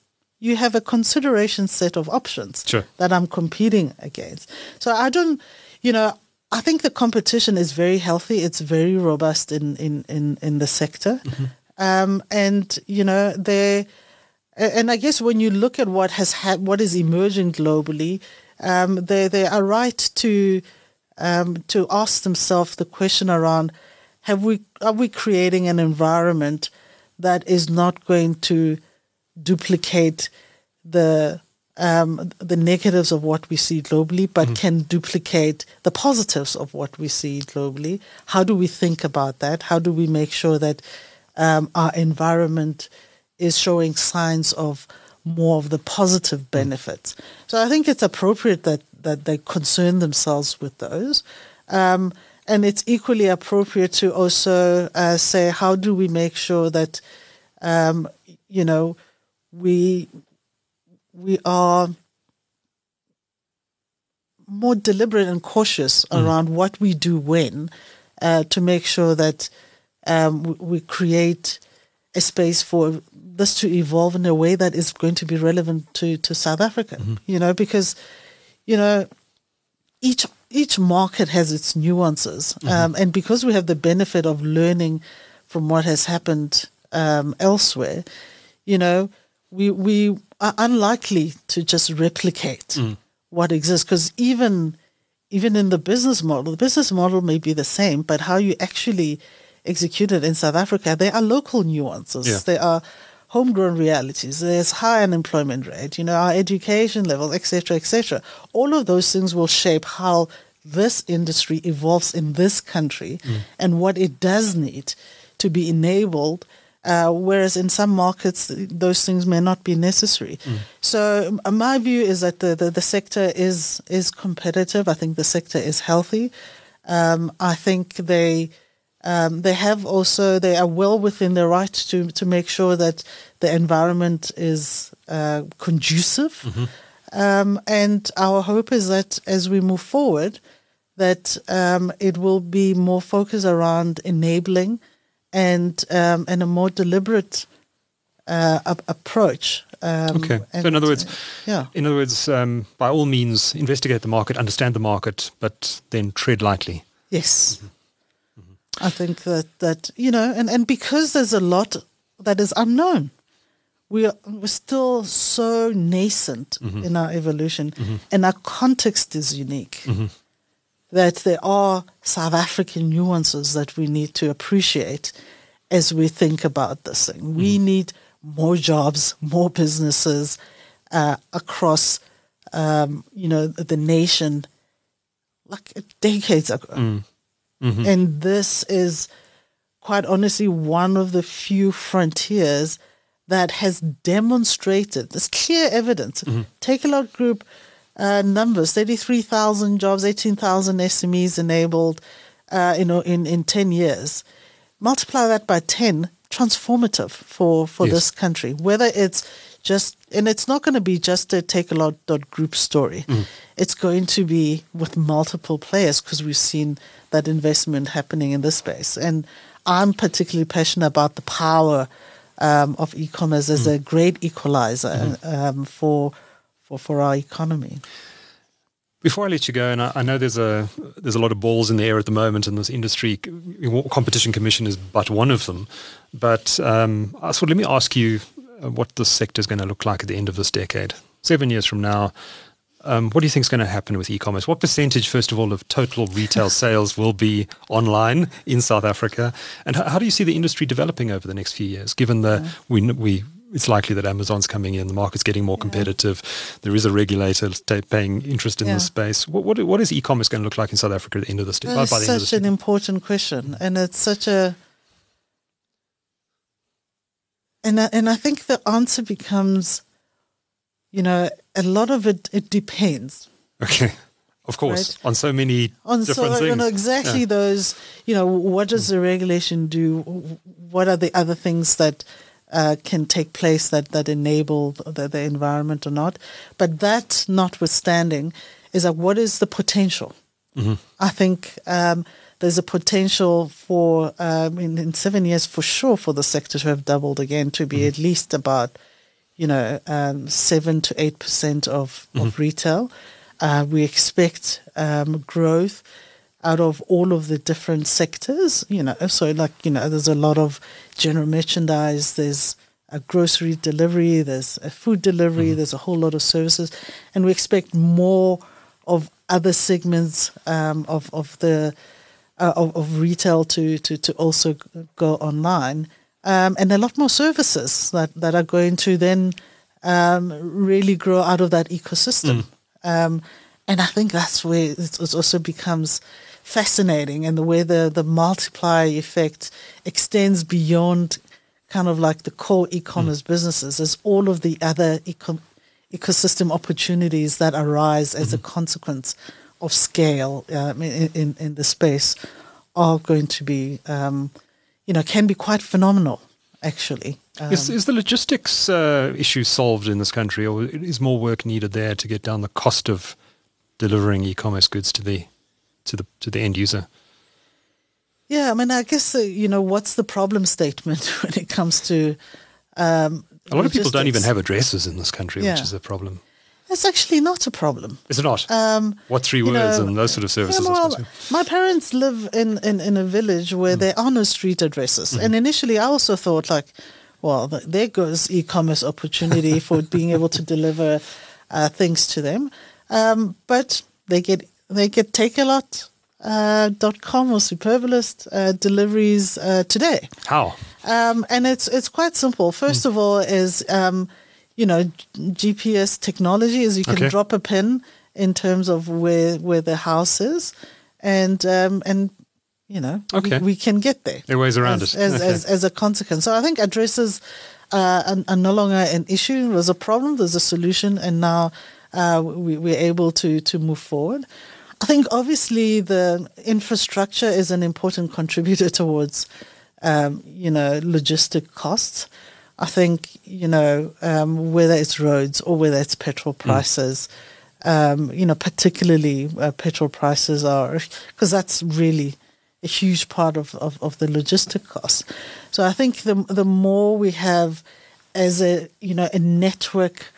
you have a consideration set of options sure. that I'm competing against. So I don't, you know. I think the competition is very healthy. It's very robust in in in, in the sector, mm-hmm. um, and you know there and I guess when you look at what has ha- what is emerging globally, um, they they are right to um, to ask themselves the question around: Have we are we creating an environment that is not going to duplicate the um, the negatives of what we see globally, but mm. can duplicate the positives of what we see globally. How do we think about that? How do we make sure that um, our environment is showing signs of more of the positive mm. benefits? Mm. So I think it's appropriate that that they concern themselves with those. Um, and it's equally appropriate to also uh, say, how do we make sure that, um, you know, we we are more deliberate and cautious mm. around what we do when, uh, to make sure that um, we create a space for this to evolve in a way that is going to be relevant to, to South Africa. Mm-hmm. You know, because you know each each market has its nuances, mm-hmm. um, and because we have the benefit of learning from what has happened um, elsewhere, you know, we we are unlikely to just replicate mm. what exists because even even in the business model, the business model may be the same, but how you actually execute it in South Africa, there are local nuances. Yeah. There are homegrown realities. There's high unemployment rate, you know, our education level, etc., etc. All of those things will shape how this industry evolves in this country mm. and what it does need to be enabled. Uh, whereas in some markets, those things may not be necessary. Mm. So my view is that the, the, the, sector is is competitive. I think the sector is healthy. Um, I think they um, they have also they are well within their right to to make sure that the environment is uh, conducive. Mm-hmm. Um, and our hope is that as we move forward, that um, it will be more focused around enabling and um, and a more deliberate uh, approach. Um, okay. so in other words, yeah. In other words, um, by all means, investigate the market, understand the market, but then tread lightly. Yes. Mm-hmm. I think that, that you know, and, and because there's a lot that is unknown, we are, we're still so nascent mm-hmm. in our evolution, mm-hmm. and our context is unique. That there are South African nuances that we need to appreciate as we think about this thing. We mm-hmm. need more jobs, more businesses uh, across, um, you know, the nation, like decades ago. Mm. Mm-hmm. And this is quite honestly one of the few frontiers that has demonstrated this clear evidence. Mm-hmm. look, Group uh, numbers 33,000 jobs, 18,000 SMEs enabled uh, you know, in, in 10 years. Multiply that by 10, transformative for, for yes. this country. Whether it's just, and it's not going to be just a Takealot Group story. Mm. It's going to be with multiple players because we've seen that investment happening in this space. And I'm particularly passionate about the power um, of e-commerce as mm. a great equalizer mm-hmm. um, for, for for our economy. Before I let you go, and I, I, know there's a there's a lot of balls in the air at the moment in this industry. Competition Commission is but one of them. But um, so let me ask you uh, what this sector is going to look like at the end of this decade. Seven years from now, um, what do you think is going to happen with e-commerce? What percentage, first of all, of total retail sales will be online in South Africa? And how, how, do you see the industry developing over the next few years, given that yeah. we, we it's likely that Amazon's coming in, the market's getting more competitive, yeah. there is a regulator paying interest in yeah. the space. What, what, what is e-commerce going to look like in South Africa at the end of this? By, by such an important question, and it's such a and I, and I think the answer becomes you know, a lot of it it depends. Okay. Of course, right? on so many on different so, things. You know, exactly yeah. those, you know, what does mm. the regulation do? What are the other things that uh, can take place that, that enable the, the environment or not? But that notwithstanding, is that what is the potential? Mm-hmm. I think um, there's a potential for, um, in, in, seven years for sure, for the sector to have doubled again, to be mm-hmm. at least about – you know, um, seven to eight percent of, mm-hmm. of retail. Uh, we expect um, growth out of all of the different sectors. You know, so like you know, there's a lot of general merchandise. There's a grocery delivery. There's a food delivery. Mm-hmm. There's a whole lot of services, and we expect more of other segments um, of of the uh, of, of, retail to, to to also go online um, and a lot more services that, that are going to then um, really grow out of that ecosystem. Um, and I think that's where it it also becomes fascinating and the way the, the multiplier effect extends beyond kind of like the core e-commerce businesses. As all of the other eco- ecosystem opportunities that arise as a consequence of scale um, in, in, in the space are going to be, um, you know, can be quite phenomenal, actually. Um, Is, is the logistics uh, issue solved in this country, or is more work needed there to get down the cost of delivering e-commerce goods to the to the to the end user? Yeah, I mean, I guess uh, you know what's the problem statement when it comes to. Um, A lot of people don't even have addresses in this country, Yeah. which is a problem. It's actually not a problem. Is it not? Um, what three words know, and those sort of services? Yeah, well, my parents live in, in, in a village where there are no street addresses. And initially, I also thought, like, well, th- there goes e commerce opportunity for being able to deliver uh, things to them. Um, but they get they get Takealot. Uh, dot com or Superbalist uh, deliveries uh, today. How? Um, and it's it's quite simple. First of all, is um, you know G- GPS technology is you can Okay. drop a pin in terms of where where the house is, and um, and you know Okay. we, we can get there. There are ways around as, it. as, Okay. as as a consequence. So I think addresses uh, are, are no longer an issue. It was a problem. There's a solution, and now uh, we, we're able to to move forward. I think obviously the infrastructure is an important contributor towards, um, you know, logistic costs. I think you know um, whether it's roads or whether it's petrol prices, um, you know, particularly uh, petrol prices are because that's really a huge part of, of, of the logistic costs. So I think the the more we have as a you know a network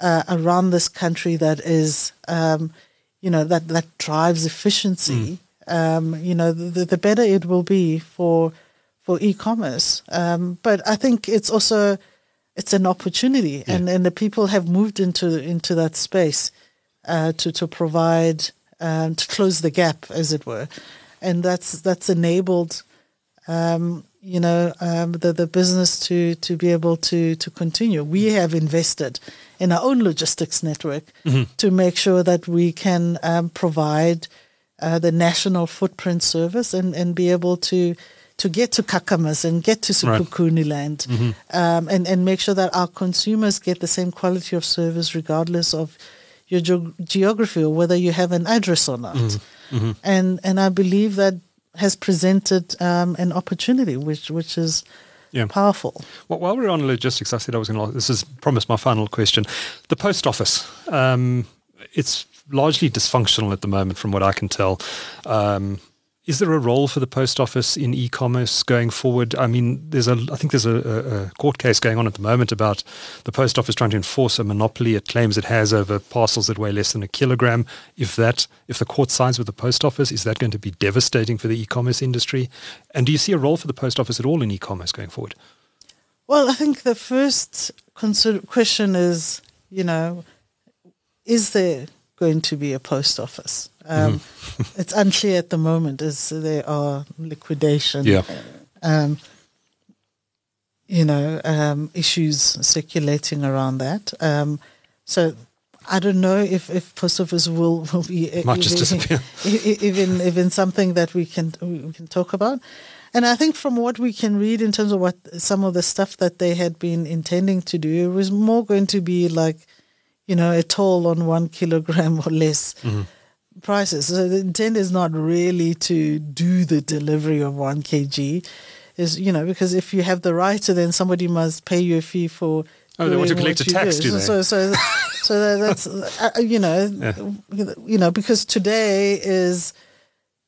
uh, around this country that is, um, you know, that that drives efficiency. Um, you know, the, the better it will be for for e-commerce. Um, but I think it's also it's an opportunity, and and the people have moved into into that space uh, to to provide um, to close the gap, as it were, and that's that's enabled um, you know, um, the the business to to be able to to continue. We have invested in our own logistics network to make sure that we can um, provide uh, the national footprint service and and be able to. To get to Kakamas and get to Right. Sekhukhuneland, um, and and make sure that our consumers get the same quality of service regardless of your geog geography or whether you have an address or not. And and I believe that has presented um, an opportunity, which which is Yeah. powerful. Well, while we're on logistics, I said I was going to. This is promised my final question. The post office. Um, it's largely dysfunctional at the moment, from what I can tell. Um, is there a role for the post office in e-commerce going forward? I mean, there's a. I think there's a, a, court case going on at the moment about the post office trying to enforce a monopoly it claims it has over parcels that weigh less than a kilogram. If that, if the court sides with the post office, is that going to be devastating for the e-commerce industry? And do you see a role for the post office at all in e-commerce going forward? Well, I think the first question is, you know, is there going to be a post office? Um, It's unclear at the moment as there are liquidation. Yeah. um, you know, um, issues circulating around that. Um, so I don't know if, if post will, will be Might even, even even something that we can we can talk about. And I think from what we can read in terms of what some of the stuff that they had been intending to do, it was more going to be like, you know, a toll on one kilogram or less prices. So the intent is not really to do the delivery of one kg, is you know because if you have the right, to, then somebody must pay you a fee for. Oh, they want to collect a tax, do they? So so so that's uh, you know you know because today is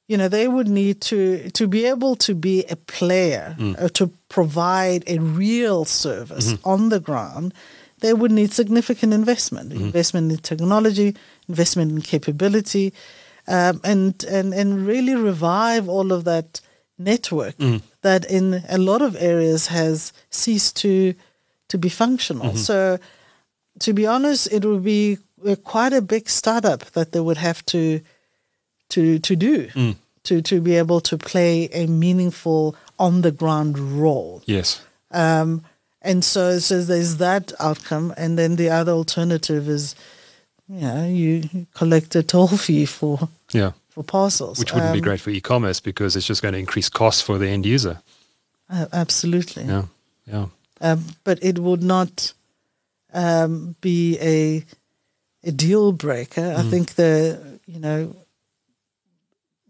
you know they would need to to be able to be a player Mm. or to provide a real service Mm-hmm. on the ground they would need significant investment Mm-hmm. investment in technology investment in capability um, and and and really revive all of that network Mm. that in a lot of areas has ceased to to be functional Mm-hmm. so to be honest it would be uh, quite a big startup that they would have to to to do Mm. to to be able to play a meaningful on the ground role. Yes. Um, and so so there's that outcome, and then the other alternative is, you know, you collect a toll fee for Yeah. for parcels, Which wouldn't be Um, great for e-commerce because it's just going to increase costs for the end user. a- absolutely. Yeah. Yeah. um, but it would not um, be a a deal breaker. I think the you know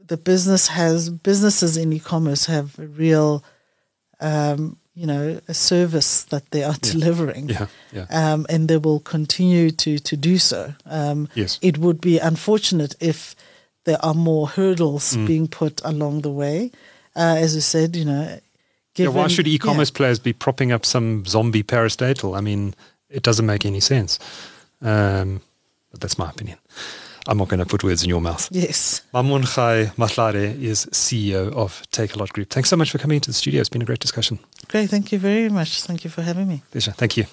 the business has businesses in e-commerce have a real um, you know a service that they are delivering. Yeah. Yeah. Um, and they will continue to, to do so. Um, Yes. It would be unfortunate if there are more hurdles Mm. being put along the way. Uh, as you said, you know, Yeah, why should e-commerce players be propping up some zombie parastatal? I mean, it doesn't make any sense. Um, but that's my opinion. I'm not going to put words in your mouth. Yes. Mamongae Mahlare is CEO of Takealot Group. Thanks so much for coming into the studio. It's been a great discussion. Great. Thank you very much. Thank you for having me. Pleasure. Thank you.